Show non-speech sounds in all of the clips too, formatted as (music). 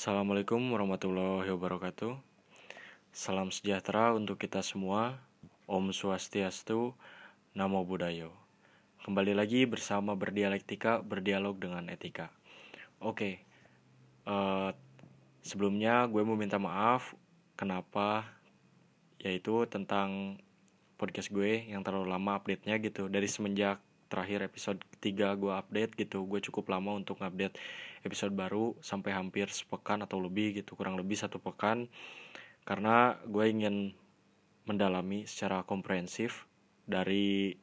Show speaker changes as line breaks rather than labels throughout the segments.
Assalamualaikum warahmatullahi wabarakatuh. Salam sejahtera untuk kita semua. Om Swastiastu, Namo Buddhaya. Kembali lagi bersama berdialektika, berdialog dengan etika. Oke, uh, sebelumnya gue mau minta maaf kenapa yaitu tentang podcast gue yang terlalu lama update-nya gitu dari semenjak terakhir episode ketiga gue update gitu gue cukup lama untuk update episode baru sampai hampir sepekan atau lebih gitu kurang lebih satu pekan karena gue ingin mendalami secara komprehensif dari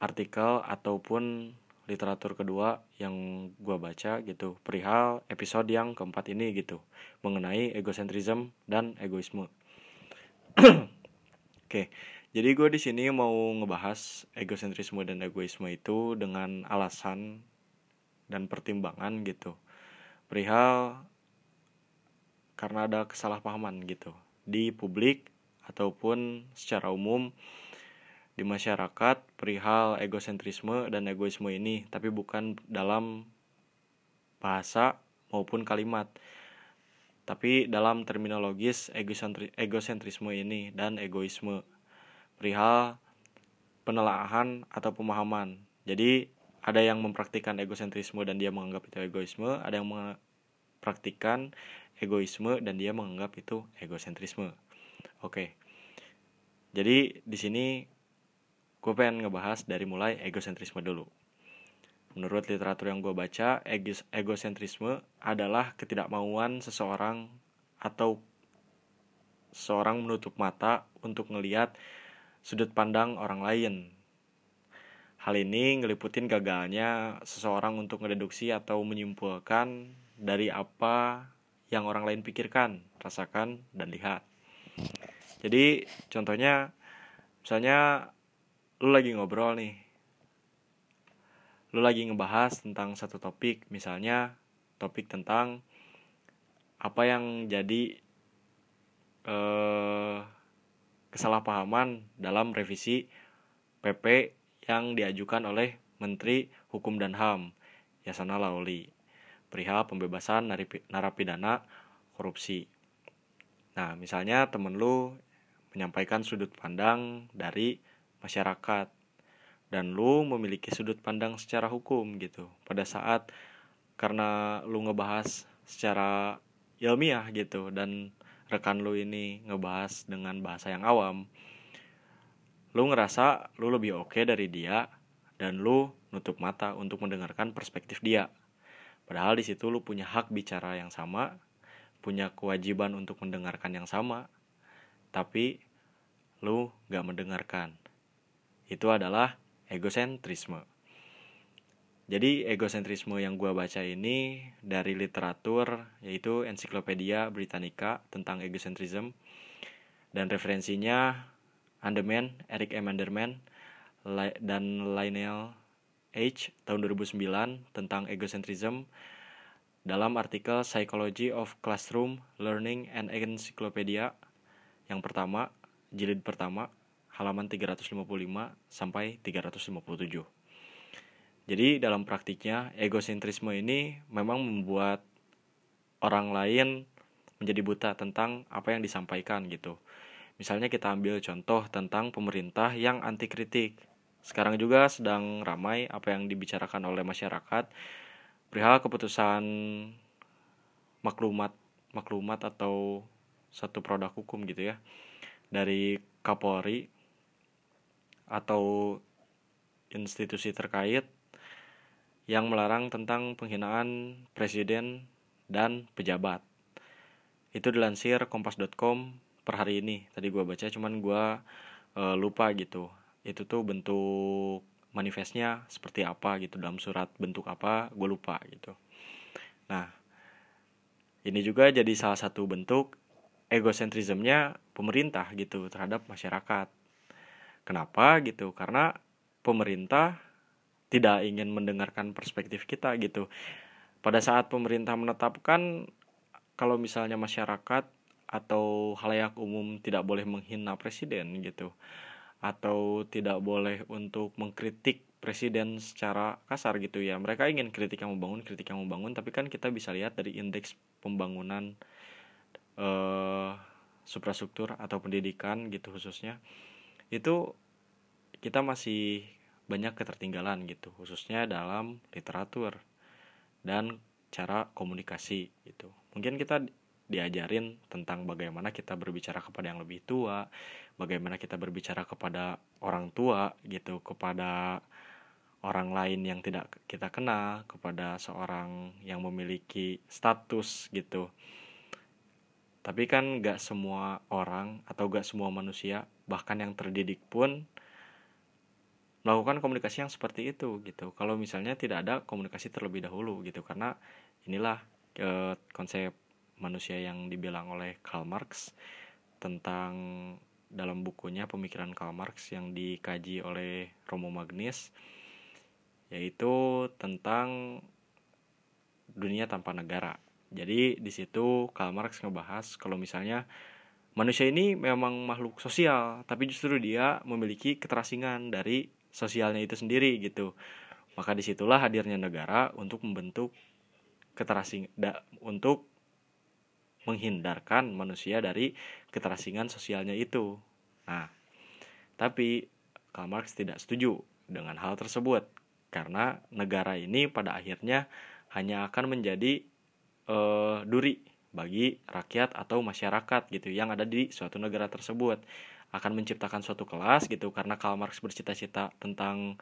artikel ataupun literatur kedua yang gue baca gitu perihal episode yang keempat ini gitu mengenai egocentrism dan egoisme. (clears throat) Oke, jadi gue di sini mau ngebahas egosentrisme dan egoisme itu dengan alasan dan pertimbangan gitu. Perihal karena ada kesalahpahaman gitu di publik ataupun secara umum di masyarakat perihal egosentrisme dan egoisme ini, tapi bukan dalam bahasa maupun kalimat tapi dalam terminologis egosentrisme ini dan egoisme perihal penelaahan atau pemahaman. Jadi ada yang mempraktikkan egosentrisme dan dia menganggap itu egoisme, ada yang mempraktikkan egoisme dan dia menganggap itu egosentrisme. Oke. Jadi di sini gue pengen ngebahas dari mulai egosentrisme dulu. Menurut literatur yang gue baca, egosentrisme adalah ketidakmauan seseorang atau seorang menutup mata untuk melihat sudut pandang orang lain. Hal ini ngeliputin gagalnya seseorang untuk ngededuksi atau menyimpulkan dari apa yang orang lain pikirkan, rasakan, dan lihat. Jadi contohnya misalnya lu lagi ngobrol nih. Lu lagi ngebahas tentang satu topik, misalnya topik tentang apa yang jadi eh kesalahpahaman dalam revisi PP yang diajukan oleh Menteri Hukum dan HAM Yasona Lauli perihal pembebasan narapidana korupsi. Nah, misalnya temen lu menyampaikan sudut pandang dari masyarakat dan lu memiliki sudut pandang secara hukum gitu. Pada saat karena lu ngebahas secara ilmiah gitu dan rekan lu ini ngebahas dengan bahasa yang awam lu ngerasa lu lebih oke okay dari dia dan lu nutup mata untuk mendengarkan perspektif dia. Padahal di situ lu punya hak bicara yang sama punya kewajiban untuk mendengarkan yang sama tapi lu gak mendengarkan. Itu adalah egosentrisme. Jadi egosentrisme yang gue baca ini dari literatur yaitu Ensiklopedia Britannica tentang egocentrism dan referensinya Anderman, Eric M. Anderman dan Lionel H tahun 2009 tentang egocentrism dalam artikel Psychology of Classroom Learning and Encyclopedia yang pertama, jilid pertama, halaman 355 sampai 357. Jadi dalam praktiknya egosentrisme ini memang membuat orang lain menjadi buta tentang apa yang disampaikan gitu. Misalnya kita ambil contoh tentang pemerintah yang anti kritik. Sekarang juga sedang ramai apa yang dibicarakan oleh masyarakat perihal keputusan maklumat maklumat atau satu produk hukum gitu ya dari Kapolri atau institusi terkait yang melarang tentang penghinaan presiden dan pejabat. Itu dilansir kompas.com per hari ini. Tadi gue baca cuman gue uh, lupa gitu. Itu tuh bentuk manifestnya seperti apa gitu dalam surat bentuk apa gue lupa gitu. Nah ini juga jadi salah satu bentuk egosentrismnya pemerintah gitu terhadap masyarakat. Kenapa gitu? Karena pemerintah tidak ingin mendengarkan perspektif kita gitu. Pada saat pemerintah menetapkan kalau misalnya masyarakat atau halayak umum tidak boleh menghina presiden gitu. Atau tidak boleh untuk mengkritik presiden secara kasar gitu ya. Mereka ingin kritik yang membangun kritik yang membangun tapi kan kita bisa lihat dari indeks pembangunan eh, suprastruktur atau pendidikan gitu khususnya. Itu kita masih banyak ketertinggalan gitu khususnya dalam literatur dan cara komunikasi gitu. Mungkin kita diajarin tentang bagaimana kita berbicara kepada yang lebih tua, bagaimana kita berbicara kepada orang tua gitu, kepada orang lain yang tidak kita kenal, kepada seorang yang memiliki status gitu. Tapi kan gak semua orang atau gak semua manusia, bahkan yang terdidik pun melakukan komunikasi yang seperti itu gitu. Kalau misalnya tidak ada komunikasi terlebih dahulu gitu, karena inilah e, konsep manusia yang dibilang oleh Karl Marx tentang dalam bukunya pemikiran Karl Marx yang dikaji oleh Romo Magnis yaitu tentang dunia tanpa negara. Jadi di situ Karl Marx ngebahas kalau misalnya manusia ini memang makhluk sosial, tapi justru dia memiliki keterasingan dari sosialnya itu sendiri gitu. Maka di situlah hadirnya negara untuk membentuk keterasing untuk menghindarkan manusia dari keterasingan sosialnya itu. Nah, tapi Karl Marx tidak setuju dengan hal tersebut karena negara ini pada akhirnya hanya akan menjadi e, duri bagi rakyat atau masyarakat gitu yang ada di suatu negara tersebut akan menciptakan suatu kelas gitu karena Karl Marx bercita-cita tentang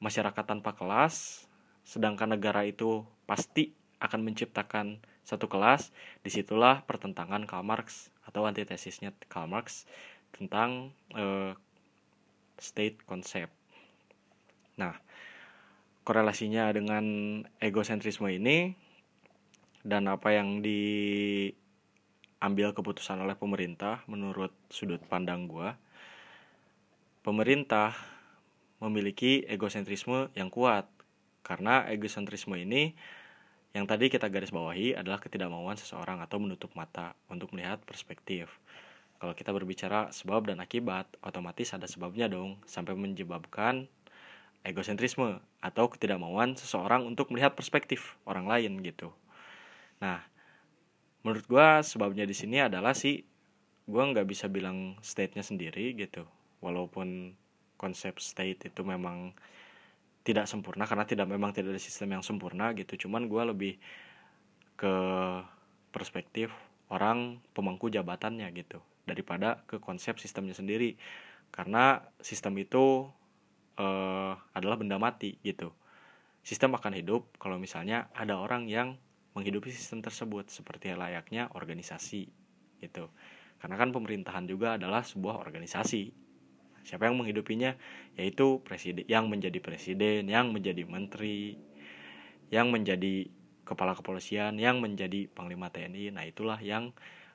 masyarakat tanpa kelas sedangkan negara itu pasti akan menciptakan satu kelas, di situlah pertentangan Karl Marx atau antitesisnya Karl Marx tentang uh, state concept. Nah, korelasinya dengan egosentrisme ini dan apa yang diambil keputusan oleh pemerintah menurut sudut pandang gua, pemerintah memiliki egosentrisme yang kuat karena egosentrisme ini yang tadi kita garis bawahi adalah ketidakmauan seseorang atau menutup mata untuk melihat perspektif. Kalau kita berbicara sebab dan akibat, otomatis ada sebabnya dong sampai menyebabkan egosentrisme atau ketidakmauan seseorang untuk melihat perspektif orang lain gitu. Nah, menurut gue sebabnya di sini adalah sih gue nggak bisa bilang state-nya sendiri gitu, walaupun konsep state itu memang tidak sempurna karena tidak memang tidak ada sistem yang sempurna gitu. Cuman gue lebih ke perspektif orang pemangku jabatannya gitu daripada ke konsep sistemnya sendiri. Karena sistem itu uh, adalah benda mati gitu. Sistem akan hidup kalau misalnya ada orang yang menghidupi sistem tersebut seperti layaknya organisasi gitu. Karena kan pemerintahan juga adalah sebuah organisasi siapa yang menghidupinya? Yaitu presiden yang menjadi presiden yang menjadi menteri yang menjadi kepala kepolisian yang menjadi panglima TNI nah itulah yang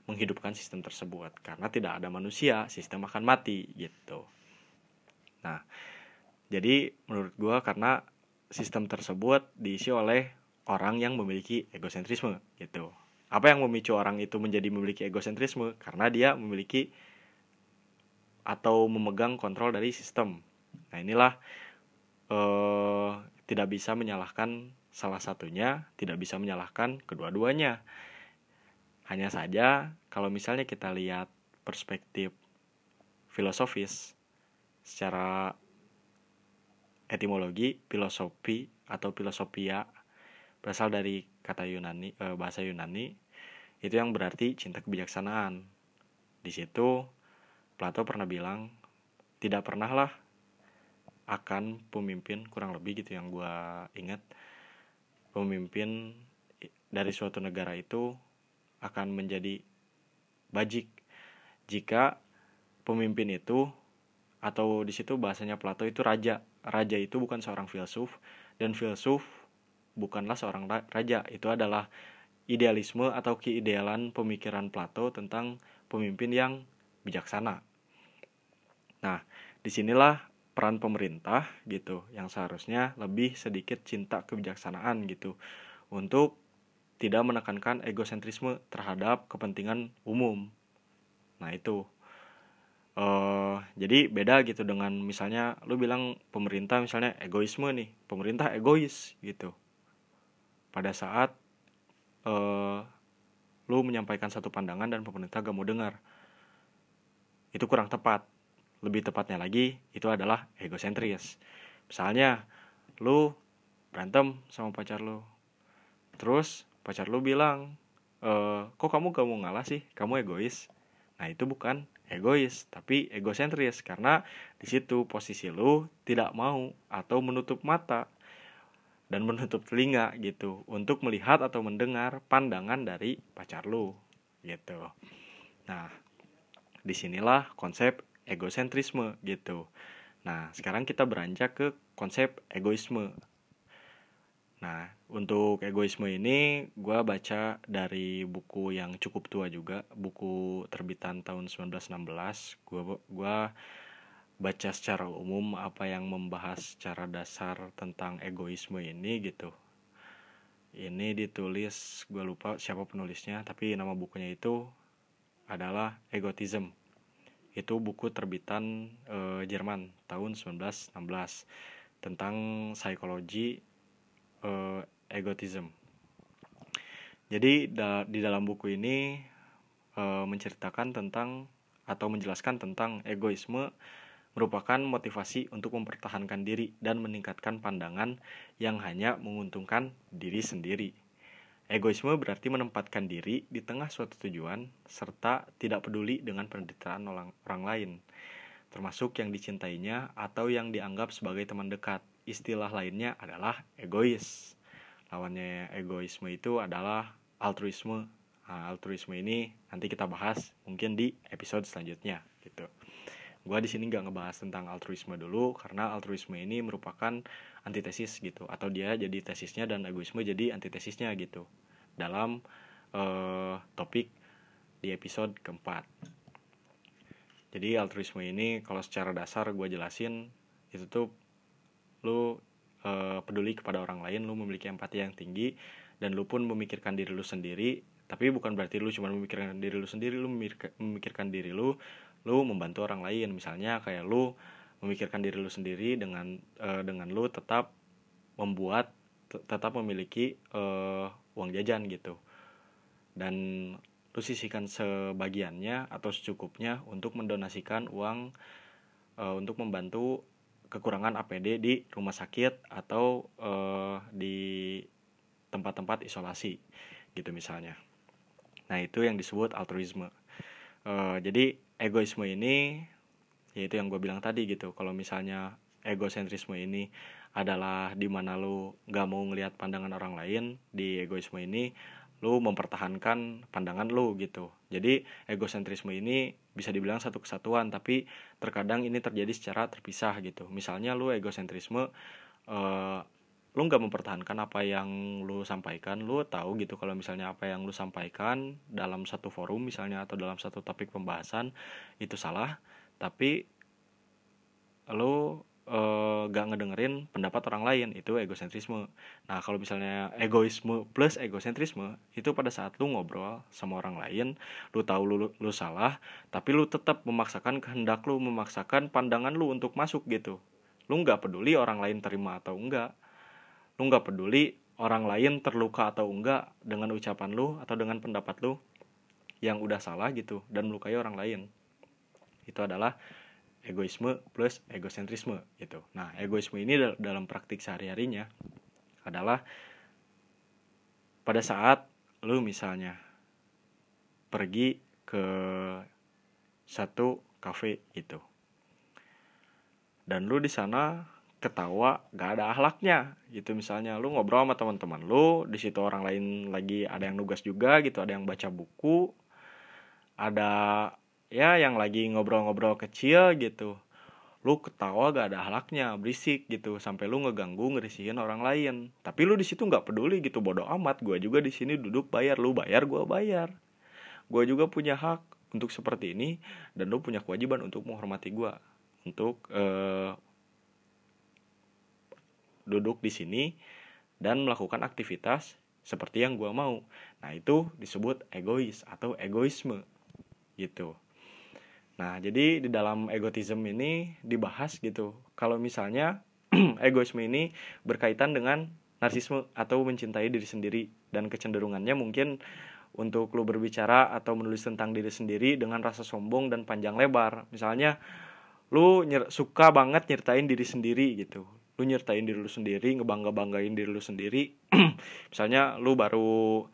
menghidupkan sistem tersebut. Karena tidak ada manusia sistem akan mati gitu. Nah jadi menurut gue karena sistem tersebut diisi oleh orang yang memiliki egosentrisme gitu. Apa yang memicu orang itu menjadi memiliki egosentrisme? Karena dia memiliki atau memegang kontrol dari sistem. Nah inilah eh, tidak bisa menyalahkan salah satunya, tidak bisa menyalahkan kedua-duanya. Hanya saja kalau misalnya kita lihat perspektif filosofis secara etimologi filosofi atau filosofia berasal dari kata Yunani eh, bahasa Yunani itu yang berarti cinta kebijaksanaan. Di situ Plato pernah bilang tidak pernah lah akan pemimpin kurang lebih gitu yang gue ingat pemimpin dari suatu negara itu akan menjadi bajik jika pemimpin itu atau di situ bahasanya Plato itu raja. Raja itu bukan seorang filsuf dan filsuf bukanlah seorang raja. Itu adalah idealisme atau keidealan pemikiran Plato tentang pemimpin yang bijaksana. Nah, di sinilah peran pemerintah gitu yang seharusnya lebih sedikit cinta kebijaksanaan gitu untuk tidak menekankan egosentrisme terhadap kepentingan umum. Nah, itu uh, jadi beda gitu dengan misalnya lu bilang pemerintah misalnya egoisme nih pemerintah egois gitu pada saat uh, lu menyampaikan satu pandangan dan pemerintah gak mau dengar itu kurang tepat. Lebih tepatnya lagi itu adalah egosentris misalnya lu berantem sama pacar lu. Terus pacar lu bilang e, kok kamu gak mau ngalah sih? Kamu egois. Nah itu bukan egois tapi egosentris karena di situ posisi lu tidak mau atau menutup mata dan (laughs) menutup telinga gitu untuk melihat atau mendengar pandangan dari pacar lu gitu. Nah, di sinilah konsep egosentrisme gitu. Nah, sekarang kita beranjak ke konsep egoisme. Nah, untuk egoisme ini gue baca dari buku yang cukup tua juga, buku terbitan tahun 1916. Gue gua baca secara umum apa yang membahas secara dasar tentang egoisme ini gitu ini ditulis gue lupa siapa penulisnya tapi nama bukunya itu adalah Egotism itu buku terbitan e, Jerman tahun 1916 tentang psikologi e, egotism jadi da di dalam buku ini e, menceritakan tentang atau menjelaskan tentang egoisme merupakan motivasi untuk mempertahankan diri dan meningkatkan pandangan yang hanya menguntungkan diri sendiri. Egoisme berarti menempatkan diri di tengah suatu tujuan serta tidak peduli dengan penderitaan orang, lain, termasuk yang dicintainya atau yang dianggap sebagai teman dekat. Istilah lainnya adalah egois. Lawannya egoisme itu adalah altruisme. Nah, altruisme ini nanti kita bahas mungkin di episode selanjutnya gitu gue di sini nggak ngebahas tentang altruisme dulu karena altruisme ini merupakan antitesis gitu atau dia jadi tesisnya dan egoisme jadi antitesisnya gitu. Dalam uh, topik di episode keempat. Jadi altruisme ini kalau secara dasar gue jelasin itu tuh lu uh, peduli kepada orang lain lu memiliki empati yang tinggi dan lu pun memikirkan diri lu sendiri. Tapi bukan berarti lu cuma memikirkan diri lu sendiri lu memikirkan diri lu lu membantu orang lain misalnya kayak lu memikirkan diri lu sendiri dengan uh, dengan lu tetap membuat tetap memiliki uh, uang jajan gitu dan lu sisihkan sebagiannya atau secukupnya untuk mendonasikan uang uh, untuk membantu kekurangan APD di rumah sakit atau uh, di tempat-tempat isolasi gitu misalnya. Nah itu yang disebut altruisme. Uh, jadi egoisme ini yaitu yang gue bilang tadi gitu. Kalau misalnya egosentrisme ini adalah di mana lu gak mau ngelihat pandangan orang lain di egoisme ini lu mempertahankan pandangan lu gitu. Jadi egosentrisme ini bisa dibilang satu kesatuan tapi terkadang ini terjadi secara terpisah gitu. Misalnya lu egosentrisme uh, lu nggak mempertahankan apa yang lu sampaikan lu tahu gitu kalau misalnya apa yang lu sampaikan dalam satu forum misalnya atau dalam satu topik pembahasan itu salah. Tapi lu e, gak ngedengerin pendapat orang lain itu egosentrisme. Nah kalau misalnya egoisme plus egosentrisme itu pada saat lu ngobrol sama orang lain lu tahu lu, lu salah tapi lu tetap memaksakan kehendak lu memaksakan pandangan lu untuk masuk gitu. Lu nggak peduli orang lain terima atau enggak lu nggak peduli orang lain terluka atau enggak dengan ucapan lu atau dengan pendapat lu yang udah salah gitu dan melukai orang lain. Itu adalah egoisme plus egosentrisme gitu. Nah egoisme ini dalam praktik sehari harinya adalah pada saat lu misalnya pergi ke satu kafe itu dan lu di sana ketawa gak ada ahlaknya. Gitu misalnya lu ngobrol sama teman-teman lu di situ orang lain lagi ada yang nugas juga gitu ada yang baca buku ada ya yang lagi ngobrol-ngobrol kecil gitu. Lu ketawa gak ada ahlaknya berisik gitu. Sampai lu ngeganggu ngerisihin orang lain. Tapi lu di situ nggak peduli gitu bodoh amat. Gue juga di sini duduk bayar lu bayar gue bayar. Gue juga punya hak untuk seperti ini dan lu punya kewajiban untuk menghormati gue untuk uh, duduk di sini dan melakukan aktivitas seperti yang gue mau. Nah itu disebut egois atau egoisme gitu. Nah, jadi di dalam egotism ini dibahas gitu. Kalau misalnya (clears throat) egoisme ini berkaitan dengan narsisme atau mencintai diri sendiri dan kecenderungannya mungkin untuk lu berbicara atau menulis tentang diri sendiri dengan rasa sombong dan panjang lebar. Misalnya lu suka banget nyertain diri sendiri gitu. Lu nyertain diri lu sendiri, ngebangga-banggain diri lu sendiri. (clears throat) Misalnya lu baru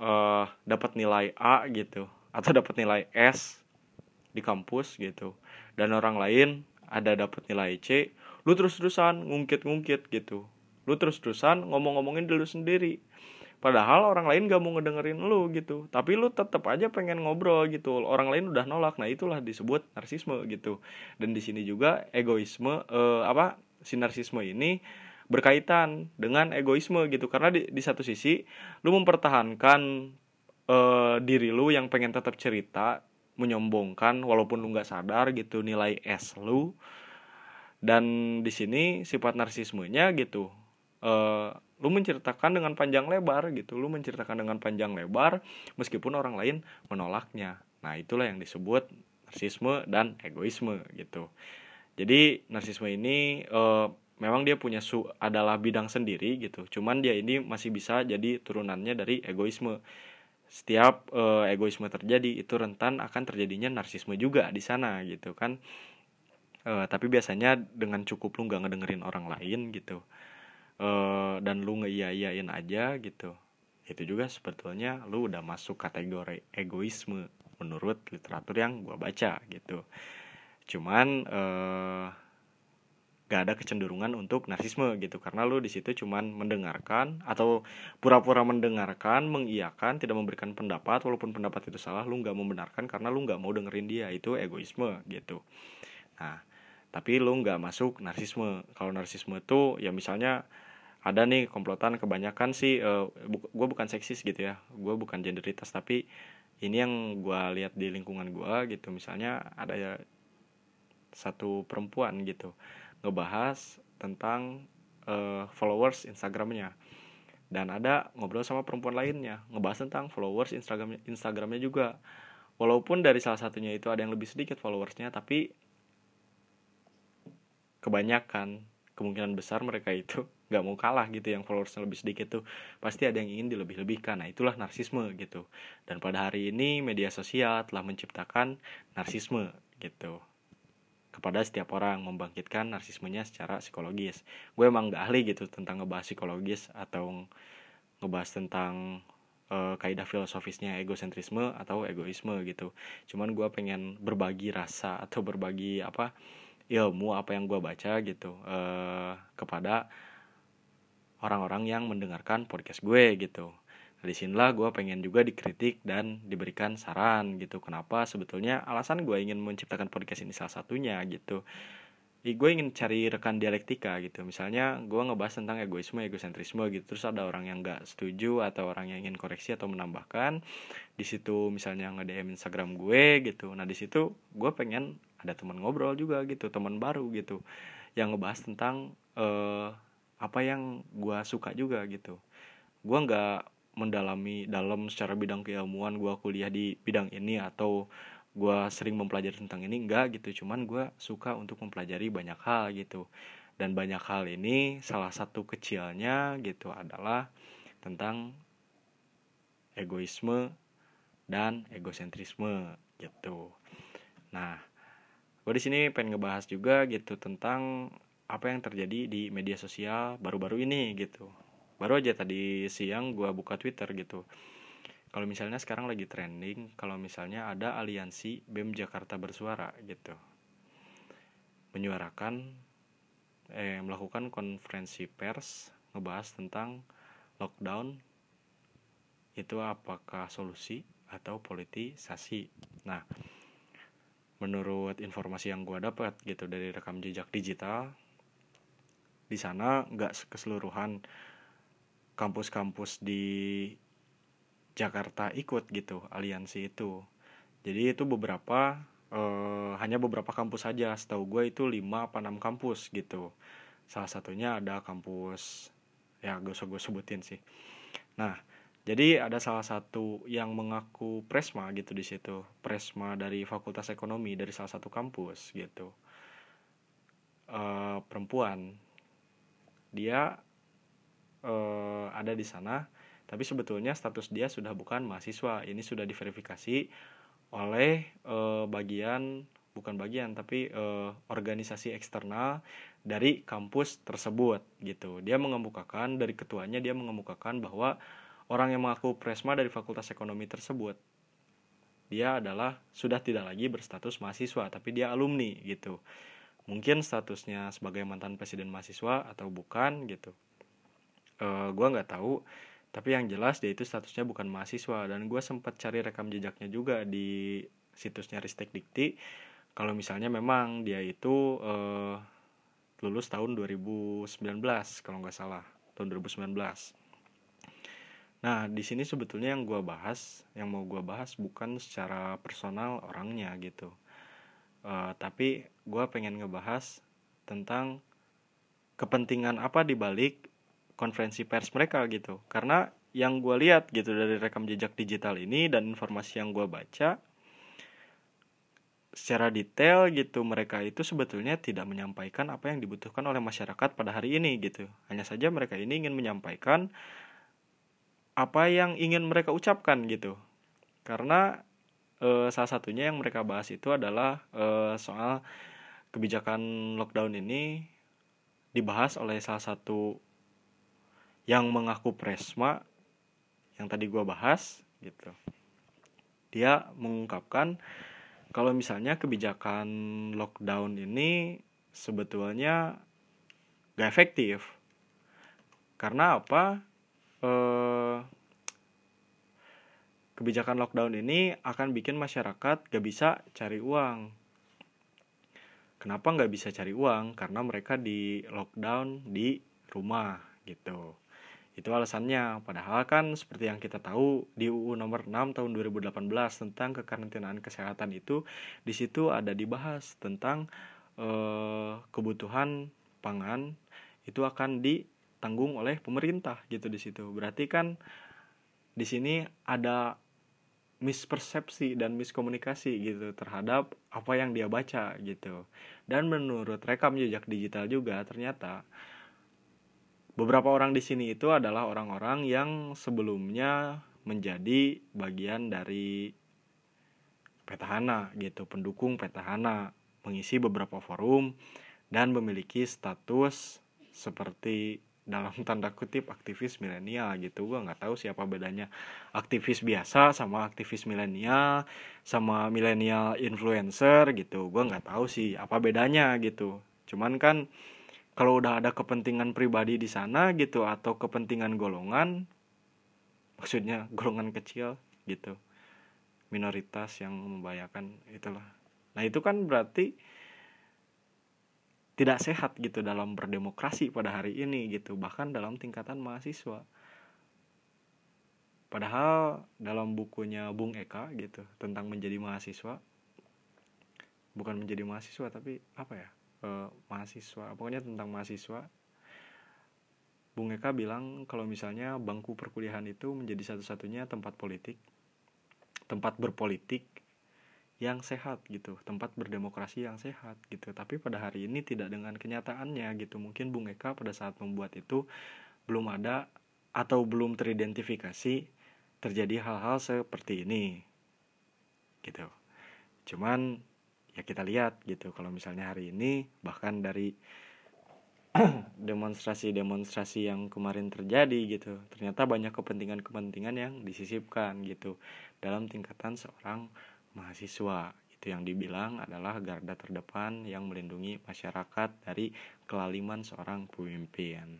uh, dapat nilai A gitu atau dapat nilai S di kampus gitu dan orang lain ada dapat nilai C lu terus-terusan ngungkit-ngungkit gitu. Lu terus-terusan ngomong-ngomongin dulu sendiri. Padahal orang lain gak mau ngedengerin lu gitu tapi lu tetap aja pengen ngobrol gitu. Orang lain udah nolak nah itulah disebut narsisme gitu. Dan di sini juga egoisme eh, apa si narsisme ini berkaitan dengan egoisme gitu. Karena di, di satu sisi lu mempertahankan uh, diri lu yang pengen tetap cerita menyombongkan walaupun lu nggak sadar gitu nilai S lu. Dan di sini sifat narsismenya gitu uh, lu menceritakan dengan panjang lebar gitu. Lu menceritakan dengan panjang lebar meskipun orang lain menolaknya. Nah itulah yang disebut narsisme dan egoisme gitu jadi narsisme ini uh, memang dia punya su adalah bidang sendiri gitu. Cuman dia ini masih bisa jadi turunannya dari egoisme. Setiap uh, egoisme terjadi itu rentan akan terjadinya narsisme juga di sana gitu kan. Uh, tapi biasanya dengan cukup lu nggak ngedengerin orang lain gitu. Uh, dan lu ngeiyain aja gitu. Itu juga sebetulnya lu udah masuk kategori egoisme menurut literatur yang gua baca gitu cuman uh, gak ada kecenderungan untuk narsisme gitu. Karena lu di situ cuman mendengarkan atau pura-pura mendengarkan mengiyakan tidak memberikan pendapat. Walaupun pendapat itu salah lu nggak membenarkan karena lu nggak mau dengerin dia. Itu egoisme gitu. Nah tapi lu nggak masuk narsisme. Kalau narsisme itu ya misalnya ada nih komplotan kebanyakan sih uh, bu gue bukan seksis gitu ya. Gue bukan genderitas tapi ini yang gue lihat di lingkungan gue gitu. Misalnya ada satu perempuan gitu ngebahas tentang uh, followers Instagramnya. Dan ada ngobrol sama perempuan lainnya ngebahas tentang followers Instagram Instagramnya juga. Walaupun dari salah satunya itu ada yang lebih sedikit followersnya tapi kebanyakan kemungkinan besar mereka itu (laughs) nggak mau kalah gitu yang followersnya lebih sedikit tuh. Pasti ada yang ingin dilebih-lebihkan. Nah itulah narsisme gitu. Dan pada hari ini media sosial telah menciptakan narsisme gitu kepada setiap orang membangkitkan narsismenya secara psikologis. Gue emang gak ahli gitu tentang ngebahas psikologis atau ngebahas tentang uh, kaidah filosofisnya egosentrisme atau egoisme gitu. Cuman gue pengen berbagi rasa atau berbagi apa ilmu apa yang gue baca gitu uh, kepada orang-orang yang mendengarkan podcast gue gitu Nah, di sinilah gue pengen juga dikritik dan diberikan saran gitu. Kenapa sebetulnya alasan gue ingin menciptakan podcast ini salah satunya gitu. Gue ingin cari rekan dialektika gitu. Misalnya gue ngebahas tentang egoisme, egosentrisme gitu. Terus ada orang yang gak setuju atau orang yang ingin koreksi atau menambahkan. Di situ misalnya nge-DM Instagram gue gitu. Nah di situ gue pengen ada teman ngobrol juga gitu, teman baru gitu. Yang ngebahas tentang uh, apa yang gue suka juga gitu. Gue nggak mendalami dalam secara bidang keilmuan gue kuliah di bidang ini atau gue sering mempelajari tentang ini enggak gitu. Cuman gue suka untuk mempelajari banyak hal gitu. Dan banyak hal ini salah satu kecilnya gitu adalah tentang egoisme dan egosentrisme gitu. Nah gue di sini pengen ngebahas juga gitu tentang apa yang terjadi di media sosial baru-baru ini gitu baru aja tadi siang gue buka twitter gitu. Kalau misalnya sekarang lagi trending kalau misalnya ada aliansi bem jakarta bersuara gitu. Menyuarakan eh melakukan konferensi pers ngebahas tentang lockdown. Itu apakah solusi atau politisasi? Nah menurut informasi yang gue dapat gitu dari rekam jejak digital di sana nggak keseluruhan kampus-kampus di Jakarta ikut gitu aliansi itu. Jadi itu beberapa eh, hanya beberapa kampus saja. Setahu gue itu lima apa enam kampus gitu. Salah satunya ada kampus ya gak usah gue sebutin sih. Nah jadi ada salah satu yang mengaku presma gitu di situ. Presma dari fakultas ekonomi dari salah satu kampus gitu. Uh, perempuan. Dia uh, ada di sana tapi sebetulnya status dia sudah bukan mahasiswa ini sudah diverifikasi oleh uh, bagian bukan bagian tapi uh, organisasi eksternal dari kampus tersebut gitu. Dia mengemukakan dari ketuanya dia mengemukakan bahwa orang yang mengaku presma dari Fakultas Ekonomi tersebut dia adalah sudah tidak lagi berstatus mahasiswa tapi dia alumni gitu. Mungkin statusnya sebagai mantan presiden mahasiswa atau bukan gitu. Uh, gua nggak tahu tapi yang jelas dia itu statusnya bukan mahasiswa dan gue sempat cari rekam jejaknya juga di situsnya Ristek Dikti kalau misalnya memang dia itu uh, lulus tahun 2019 kalau nggak salah tahun 2019 nah di sini sebetulnya yang gue bahas yang mau gue bahas bukan secara personal orangnya gitu. Uh, tapi gue pengen ngebahas tentang kepentingan apa dibalik konferensi pers mereka gitu. Karena yang gue lihat gitu dari rekam jejak digital ini dan informasi yang gue baca secara detail gitu mereka itu sebetulnya tidak menyampaikan apa yang dibutuhkan oleh masyarakat pada hari ini gitu. Hanya saja mereka ini ingin menyampaikan apa yang ingin mereka ucapkan gitu. Karena e, salah satunya yang mereka bahas itu adalah e, soal kebijakan lockdown ini dibahas oleh salah satu yang mengaku presma yang tadi gue bahas gitu. Dia mengungkapkan kalau misalnya kebijakan lockdown ini sebetulnya gak efektif. Karena apa? Eh, kebijakan lockdown ini akan bikin masyarakat gak bisa cari uang. Kenapa nggak bisa cari uang? Karena mereka di lockdown di rumah gitu itu alasannya. Padahal kan seperti yang kita tahu di UU nomor 6 tahun 2018 tentang kekarantinaan kesehatan itu di situ ada dibahas tentang eh, kebutuhan pangan itu akan ditanggung oleh pemerintah gitu di situ. Berarti kan di sini ada mispersepsi dan miskomunikasi gitu terhadap apa yang dia baca gitu. Dan menurut rekam jejak digital juga ternyata beberapa orang di sini itu adalah orang-orang yang sebelumnya menjadi bagian dari petahana gitu, pendukung petahana, mengisi beberapa forum dan memiliki status seperti dalam tanda kutip aktivis milenial gitu. Gue nggak tahu siapa bedanya aktivis biasa sama aktivis milenial sama milenial influencer gitu. Gue nggak tahu sih apa bedanya gitu. Cuman kan kalau udah ada kepentingan pribadi di sana gitu atau kepentingan golongan maksudnya (laughs) golongan kecil gitu minoritas yang membahayakan itulah. Nah itu kan berarti tidak sehat gitu dalam berdemokrasi pada hari ini gitu bahkan dalam tingkatan mahasiswa. Padahal dalam bukunya Bung Eka gitu tentang menjadi mahasiswa bukan menjadi mahasiswa tapi apa ya mahasiswa pokoknya tentang mahasiswa. Bung Eka bilang kalau misalnya bangku perkuliahan itu menjadi satu-satunya tempat politik tempat berpolitik yang sehat gitu tempat berdemokrasi yang sehat gitu. Tapi pada hari ini tidak dengan kenyataannya gitu. Mungkin Bung Eka pada saat membuat itu belum ada atau belum teridentifikasi terjadi hal-hal seperti ini gitu. Cuman ya kita lihat gitu. Kalau misalnya hari ini bahkan dari (clears throat) demonstrasi-demonstrasi yang kemarin terjadi gitu ternyata banyak kepentingan-kepentingan yang disisipkan gitu dalam tingkatan seorang mahasiswa. Itu yang dibilang adalah garda terdepan yang melindungi masyarakat dari kelaliman seorang pemimpin.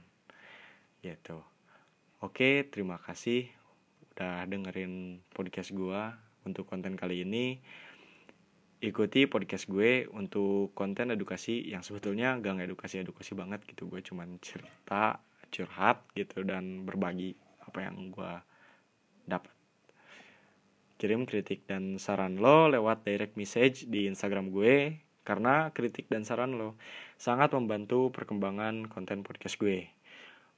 Gitu. Oke terima kasih udah dengerin podcast gua untuk konten kali ini ikuti podcast gue untuk konten edukasi yang sebetulnya gak edukasi edukasi banget gitu gue cuman cerita curhat gitu dan berbagi apa yang gue dapat kirim kritik dan saran lo lewat direct message di Instagram gue karena kritik dan saran lo sangat membantu perkembangan konten podcast gue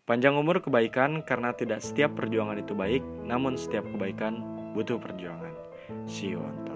Panjang umur kebaikan karena tidak setiap perjuangan itu baik, namun setiap kebaikan butuh perjuangan. See you on top.